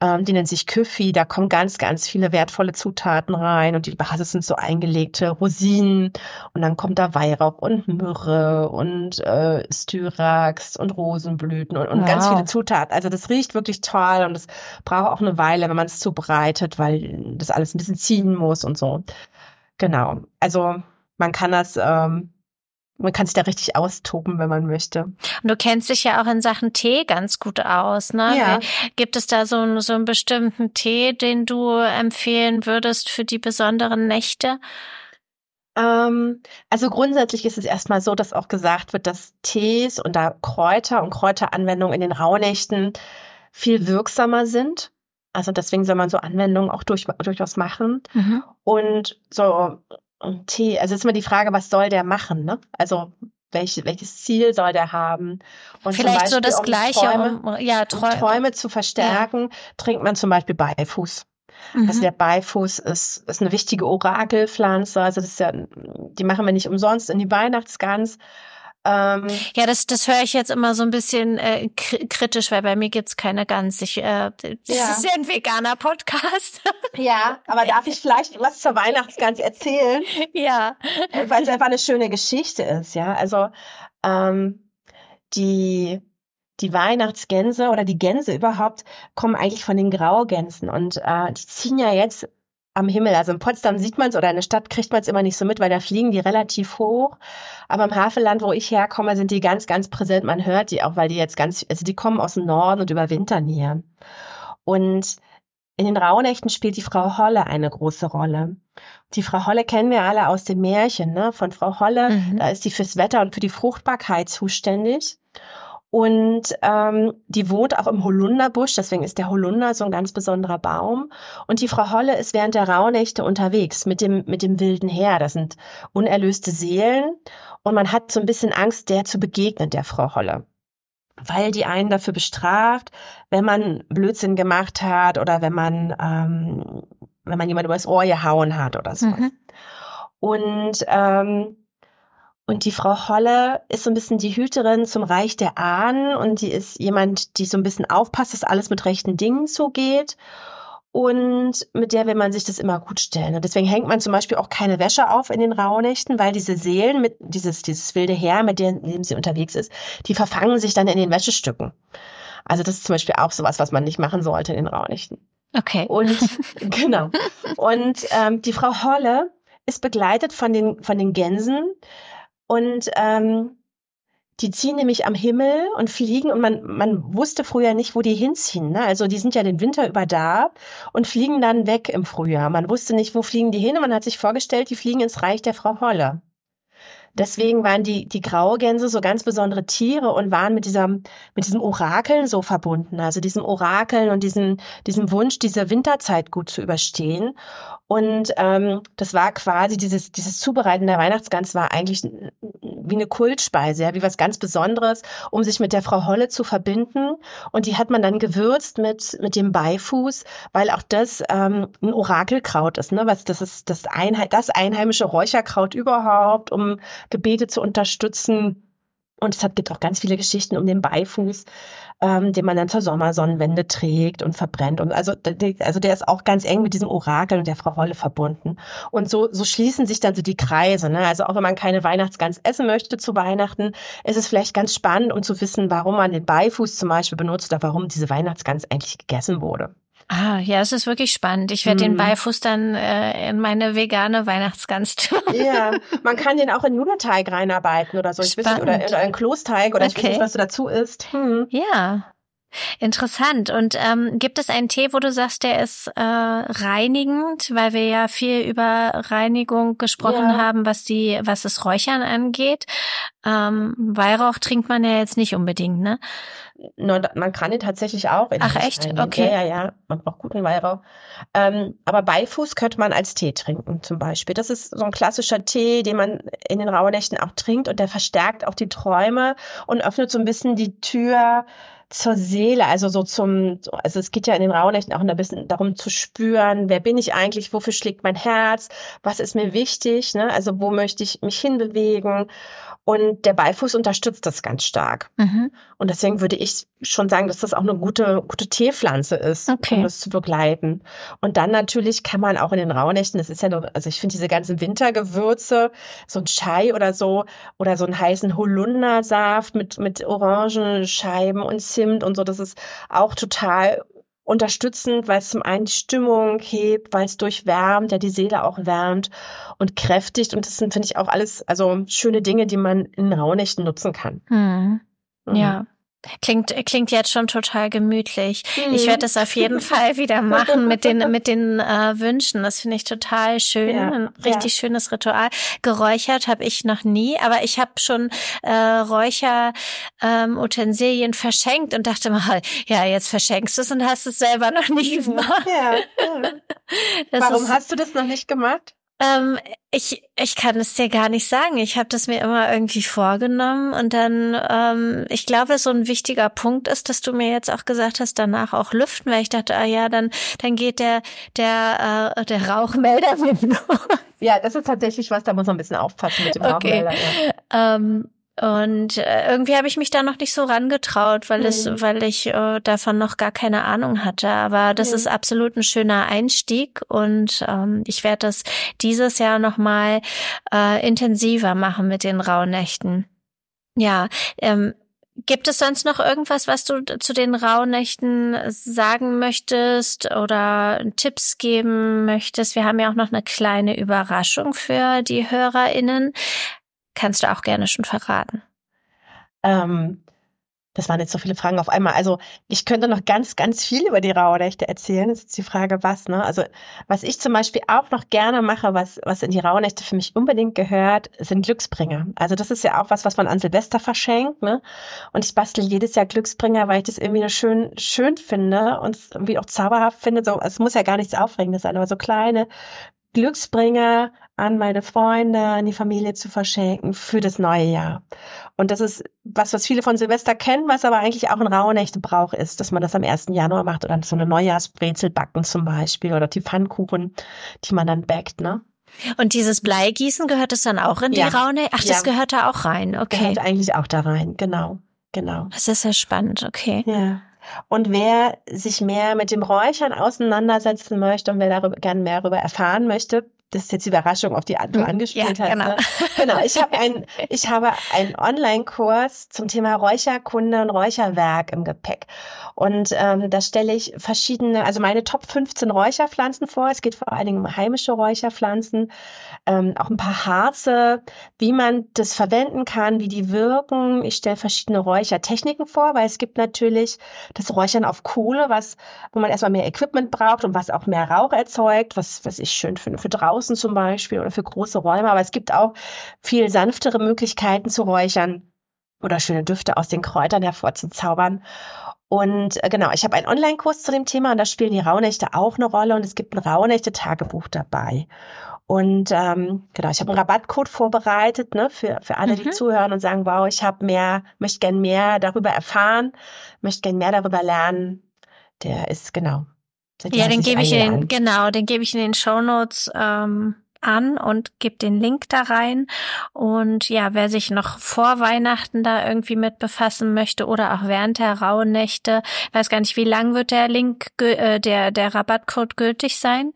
ähm, die nennt sich Küffi. Da kommen ganz, ganz viele wertvolle Zutaten rein und die Basis sind so eingelegte Rosinen und dann kommt da Weihrauch und Myrrhe und äh, Styrax und Rosenblüten und, und wow. ganz viele Zutaten. Also das riecht wirklich toll und es braucht auch eine Weile, wenn man es zubereitet, weil das alles ein bisschen ziehen muss und so. Genau. Also man kann das ähm, man kann sich da richtig austoben, wenn man möchte. Und du kennst dich ja auch in Sachen Tee ganz gut aus, ne? Ja. Gibt es da so, so einen bestimmten Tee, den du empfehlen würdest für die besonderen Nächte? Ähm, also grundsätzlich ist es erstmal so, dass auch gesagt wird, dass Tees und da Kräuter und Kräuteranwendungen in den Rauhnächten viel wirksamer sind. Also deswegen soll man so Anwendungen auch durch, durchaus machen. Mhm. Und so und Tee, also ist immer die Frage, was soll der machen, ne? Also welche, welches Ziel soll der haben? Und Vielleicht Beispiel, so das um Gleiche, Träume, um, ja, Träume, um Träume zu verstärken, ja. trinkt man zum Beispiel Beifuß. Mhm. Also der Beifuß ist, ist eine wichtige Orakelpflanze. Also das ist ja, die machen wir nicht umsonst in die Weihnachtsgans. Ähm, ja, das, das höre ich jetzt immer so ein bisschen äh, kritisch, weil bei mir gibt's keine Gans. Ich, äh, das ja. ist ja ein veganer Podcast. ja, aber darf ich vielleicht was zur Weihnachtsgans erzählen? Ja. Weil es einfach eine schöne Geschichte ist, ja. Also ähm, die die Weihnachtsgänse oder die Gänse überhaupt kommen eigentlich von den Graugänsen und äh, die ziehen ja jetzt am Himmel. Also in Potsdam sieht man es oder in der Stadt kriegt man es immer nicht so mit, weil da fliegen die relativ hoch. Aber im Havelland, wo ich herkomme, sind die ganz, ganz präsent. Man hört die auch, weil die jetzt ganz, also die kommen aus dem Norden und überwintern hier. Und in den Rauhnächten spielt die Frau Holle eine große Rolle. Die Frau Holle kennen wir alle aus dem Märchen, ne? Von Frau Holle, mhm. da ist sie fürs Wetter und für die Fruchtbarkeit zuständig. Und ähm, die wohnt auch im Holunderbusch, deswegen ist der Holunder so ein ganz besonderer Baum. Und die Frau Holle ist während der Rauhnächte unterwegs mit dem, mit dem wilden Heer. Das sind unerlöste Seelen. Und man hat so ein bisschen Angst, der zu begegnen, der Frau Holle. Weil die einen dafür bestraft, wenn man Blödsinn gemacht hat oder wenn man, ähm, wenn man jemand übers Ohr gehauen hat oder so. Mhm. Und ähm, und die Frau Holle ist so ein bisschen die Hüterin zum Reich der Ahnen und die ist jemand, die so ein bisschen aufpasst, dass alles mit rechten Dingen zugeht. Und mit der will man sich das immer gut stellen. Und deswegen hängt man zum Beispiel auch keine Wäsche auf in den Rauhnächten, weil diese Seelen, mit dieses, dieses wilde Heer, mit dem sie unterwegs ist, die verfangen sich dann in den Wäschestücken. Also das ist zum Beispiel auch sowas, was man nicht machen sollte in den Rauhnächten. Okay. Und genau. Und ähm, die Frau Holle ist begleitet von den, von den Gänsen, und ähm, die ziehen nämlich am Himmel und fliegen und man, man wusste früher nicht, wo die hinziehen. Ne? Also die sind ja den Winter über da und fliegen dann weg im Frühjahr. Man wusste nicht, wo fliegen die hin und man hat sich vorgestellt, die fliegen ins Reich der Frau Holle. Deswegen waren die, die Graugänse so ganz besondere Tiere und waren mit dieser, mit diesem Orakeln so verbunden. Also diesem Orakeln und diesem, diesem Wunsch, diese Winterzeit gut zu überstehen. Und ähm, das war quasi dieses, dieses Zubereiten der Weihnachtsgans war eigentlich wie eine Kultspeise, ja, wie was ganz Besonderes, um sich mit der Frau Holle zu verbinden. Und die hat man dann gewürzt mit, mit dem Beifuß, weil auch das ähm, ein Orakelkraut ist, ne? Was das ist das, Einheit, das einheimische Räucherkraut überhaupt, um Gebete zu unterstützen. Und es gibt auch ganz viele Geschichten um den Beifuß, ähm, den man dann zur Sommersonnenwende trägt und verbrennt. Und also, also der ist auch ganz eng mit diesem Orakel und der Frau Holle verbunden. Und so, so schließen sich dann so die Kreise. Ne? Also auch wenn man keine Weihnachtsgans essen möchte zu Weihnachten, ist es vielleicht ganz spannend, um zu wissen, warum man den Beifuß zum Beispiel benutzt oder warum diese Weihnachtsgans eigentlich gegessen wurde. Ah, ja, es ist wirklich spannend. Ich werde hm. den mhm. Beifuß dann äh, in meine vegane Weihnachtsgans tun. Ja, man kann den auch in Nudelteig reinarbeiten oder so. Ich weiß nicht, oder, oder in Klosteig oder okay. ich weiß nicht, was du dazu isst. Hm. Ja, Interessant. Und ähm, gibt es einen Tee, wo du sagst, der ist äh, reinigend, weil wir ja viel über Reinigung gesprochen ja. haben, was die, was das Räuchern angeht. Ähm, Weihrauch trinkt man ja jetzt nicht unbedingt, ne? Man kann ihn tatsächlich auch. Ach echt? Reinigen. Okay. Ja, ja, ja. Man braucht guten Weihrauch. Ähm, aber Beifuß könnte man als Tee trinken, zum Beispiel. Das ist so ein klassischer Tee, den man in den Rauhnächten auch trinkt und der verstärkt auch die Träume und öffnet so ein bisschen die Tür zur Seele, also so zum, also es geht ja in den Rauhnächten auch ein bisschen darum zu spüren, wer bin ich eigentlich, wofür schlägt mein Herz, was ist mir wichtig, ne? also wo möchte ich mich hinbewegen Und der Beifuß unterstützt das ganz stark. Mhm. Und deswegen würde ich schon sagen, dass das auch eine gute, gute Teepflanze ist, okay. um das zu begleiten. Und dann natürlich kann man auch in den Rauhnächten, das ist ja noch, also ich finde diese ganzen Wintergewürze, so ein Chai oder so, oder so einen heißen Holundersaft mit, mit Orangenscheiben und Zimt und so, das ist auch total unterstützend, weil es zum einen die Stimmung hebt, weil es durchwärmt, ja die Seele auch wärmt und kräftigt. Und das sind, finde ich, auch alles also schöne Dinge, die man in Rauhnächten nutzen kann. Hm. Mhm. Ja. Klingt, klingt jetzt schon total gemütlich. Mhm. Ich werde das auf jeden Fall wieder machen mit den, mit den äh, Wünschen. Das finde ich total schön. Ja. Ein richtig ja. schönes Ritual. Geräuchert habe ich noch nie, aber ich habe schon äh, Räucherutensilien ähm, verschenkt und dachte mal, ja, jetzt verschenkst du es und hast es selber noch nie gemacht. Ja, ja. Warum ist, hast du das noch nicht gemacht? Ähm, ich, ich kann es dir gar nicht sagen. Ich habe das mir immer irgendwie vorgenommen und dann, ähm, ich glaube, so ein wichtiger Punkt ist, dass du mir jetzt auch gesagt hast, danach auch lüften, weil ich dachte, ah ja, dann, dann geht der, der, äh, der Rauchmelder mit. Ja, das ist tatsächlich was, da muss man ein bisschen aufpassen mit dem okay. Rauchmelder. Ja. Ähm, und äh, irgendwie habe ich mich da noch nicht so rangetraut, weil mhm. es, weil ich äh, davon noch gar keine Ahnung hatte. Aber das mhm. ist absolut ein schöner Einstieg und ähm, ich werde das dieses Jahr noch mal äh, intensiver machen mit den Rauhnächten. Ja, ähm, Gibt es sonst noch irgendwas, was du zu den Rauhnächten sagen möchtest oder Tipps geben möchtest? Wir haben ja auch noch eine kleine Überraschung für die HörerInnen kannst du auch gerne schon verraten. Ähm, das waren jetzt so viele Fragen auf einmal. Also ich könnte noch ganz, ganz viel über die Rauhnächte erzählen. Das ist die Frage, was. Ne? Also was ich zum Beispiel auch noch gerne mache, was, was in die Rauhnächte für mich unbedingt gehört, sind Glücksbringer. Also das ist ja auch was, was man an Silvester verschenkt. Ne? Und ich bastel jedes Jahr Glücksbringer, weil ich das irgendwie schön, schön finde und irgendwie auch zauberhaft finde. So, es muss ja gar nichts Aufregendes sein, aber so kleine Glücksbringer an meine Freunde, an die Familie zu verschenken für das neue Jahr. Und das ist was, was viele von Silvester kennen, was aber eigentlich auch ein Rauhnächte Brauch ist, dass man das am 1. Januar macht oder so eine Neujahrsbrezel backen zum Beispiel oder die Pfannkuchen, die man dann backt, ne? Und dieses Bleigießen gehört es dann auch in die ja. Raune? Ach, das ja. gehört da auch rein, okay. Gehört eigentlich auch da rein, genau, genau. Das ist ja spannend, okay. Ja. Und wer sich mehr mit dem Räuchern auseinandersetzen möchte und wer darüber gern mehr darüber erfahren möchte, das ist jetzt die Überraschung, auf die du angespielt ja, hast. Genau, ne? genau. Ich habe ein, ich habe einen Online-Kurs zum Thema Räucherkunde und Räucherwerk im Gepäck. Und ähm, da stelle ich verschiedene, also meine Top 15 Räucherpflanzen vor. Es geht vor allen Dingen um heimische Räucherpflanzen, ähm, auch ein paar Harze, wie man das verwenden kann, wie die wirken. Ich stelle verschiedene Räuchertechniken vor, weil es gibt natürlich das Räuchern auf Kohle, was, wo man erstmal mehr Equipment braucht und was auch mehr Rauch erzeugt, was, was ich schön finde für draußen zum Beispiel oder für große Räume. Aber es gibt auch viel sanftere Möglichkeiten zu räuchern oder schöne Düfte aus den Kräutern hervorzuzaubern. Und äh, genau, ich habe einen Online-Kurs zu dem Thema und da spielen die Rauhnächte auch eine Rolle und es gibt ein Rauhnächte-Tagebuch dabei. Und ähm, genau, ich habe einen Rabattcode vorbereitet ne, für, für alle, mhm. die zuhören und sagen, wow, ich habe mehr, möchte gern mehr darüber erfahren, möchte gern mehr darüber lernen. Der ist genau. Ja, den gebe ich in den, genau, den gebe ich in den Show Notes ähm, an und gebe den Link da rein. Und ja, wer sich noch vor Weihnachten da irgendwie mit befassen möchte oder auch während der rauen Nächte, weiß gar nicht, wie lang wird der Link, äh, der, der Rabattcode gültig sein?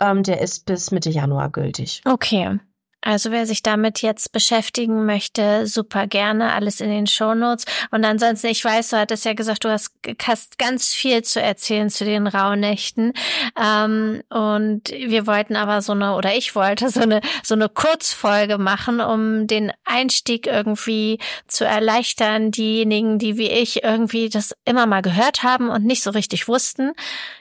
Ähm, der ist bis Mitte Januar gültig. Okay. Also wer sich damit jetzt beschäftigen möchte, super gerne, alles in den Shownotes. Und ansonsten, ich weiß, du hattest ja gesagt, du hast, hast ganz viel zu erzählen zu den Rauhnächten. Ähm, und wir wollten aber so eine, oder ich wollte so eine, so eine Kurzfolge machen, um den Einstieg irgendwie zu erleichtern. Diejenigen, die wie ich irgendwie das immer mal gehört haben und nicht so richtig wussten,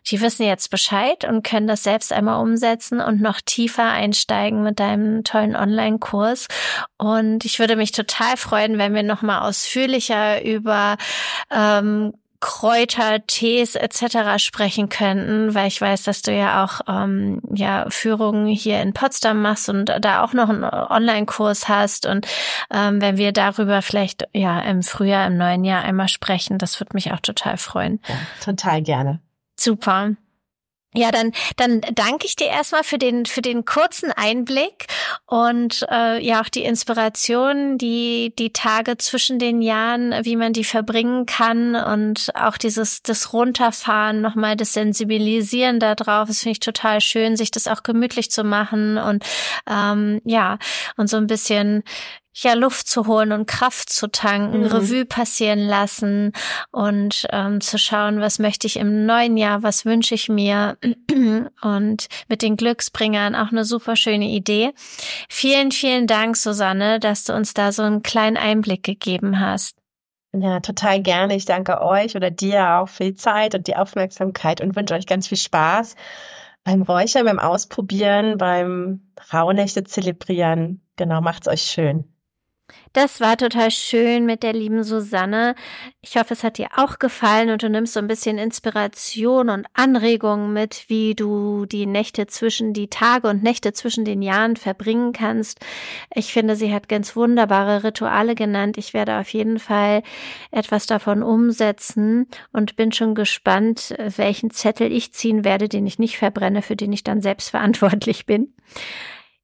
die wissen jetzt Bescheid und können das selbst einmal umsetzen und noch tiefer einsteigen mit deinem tollen tollen Online-Kurs. Und ich würde mich total freuen, wenn wir nochmal ausführlicher über ähm, Kräuter, Tees etc. sprechen könnten, weil ich weiß, dass du ja auch ähm, ja Führungen hier in Potsdam machst und da auch noch einen Online-Kurs hast und ähm, wenn wir darüber vielleicht ja im Frühjahr, im neuen Jahr einmal sprechen, das würde mich auch total freuen. Ja, total gerne. Super. Ja, dann, dann danke ich dir erstmal für den, für den kurzen Einblick und äh, ja auch die Inspiration, die, die Tage zwischen den Jahren, wie man die verbringen kann und auch dieses, das Runterfahren, nochmal das Sensibilisieren da drauf. Das finde ich total schön, sich das auch gemütlich zu machen und ähm, ja, und so ein bisschen ja Luft zu holen und Kraft zu tanken, mhm. Revue passieren lassen und ähm, zu schauen, was möchte ich im neuen Jahr, was wünsche ich mir und mit den Glücksbringern auch eine super schöne Idee. Vielen, vielen Dank, Susanne, dass du uns da so einen kleinen Einblick gegeben hast. Ja, total gerne. Ich danke euch oder dir auch für die Zeit und die Aufmerksamkeit und wünsche euch ganz viel Spaß beim Räuchern, beim Ausprobieren, beim Rauhnächte zelebrieren. Genau, macht's euch schön. Das war total schön mit der lieben Susanne. Ich hoffe, es hat dir auch gefallen und du nimmst so ein bisschen Inspiration und Anregungen mit, wie du die Nächte zwischen die Tage und Nächte zwischen den Jahren verbringen kannst. Ich finde, sie hat ganz wunderbare Rituale genannt. Ich werde auf jeden Fall etwas davon umsetzen und bin schon gespannt, welchen Zettel ich ziehen werde, den ich nicht verbrenne, für den ich dann selbst verantwortlich bin.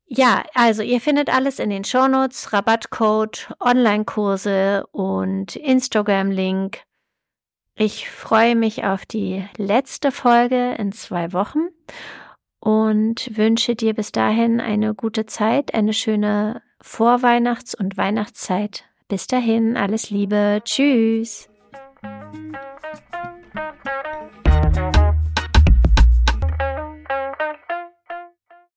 Ja, also ihr findet alles in den Shownotes, Rabattcode, Online-Kurse und Instagram-Link. Ich freue mich auf die letzte Folge in zwei Wochen und wünsche dir bis dahin eine gute Zeit, eine schöne Vorweihnachts- und Weihnachtszeit. Bis dahin, alles Liebe, tschüss.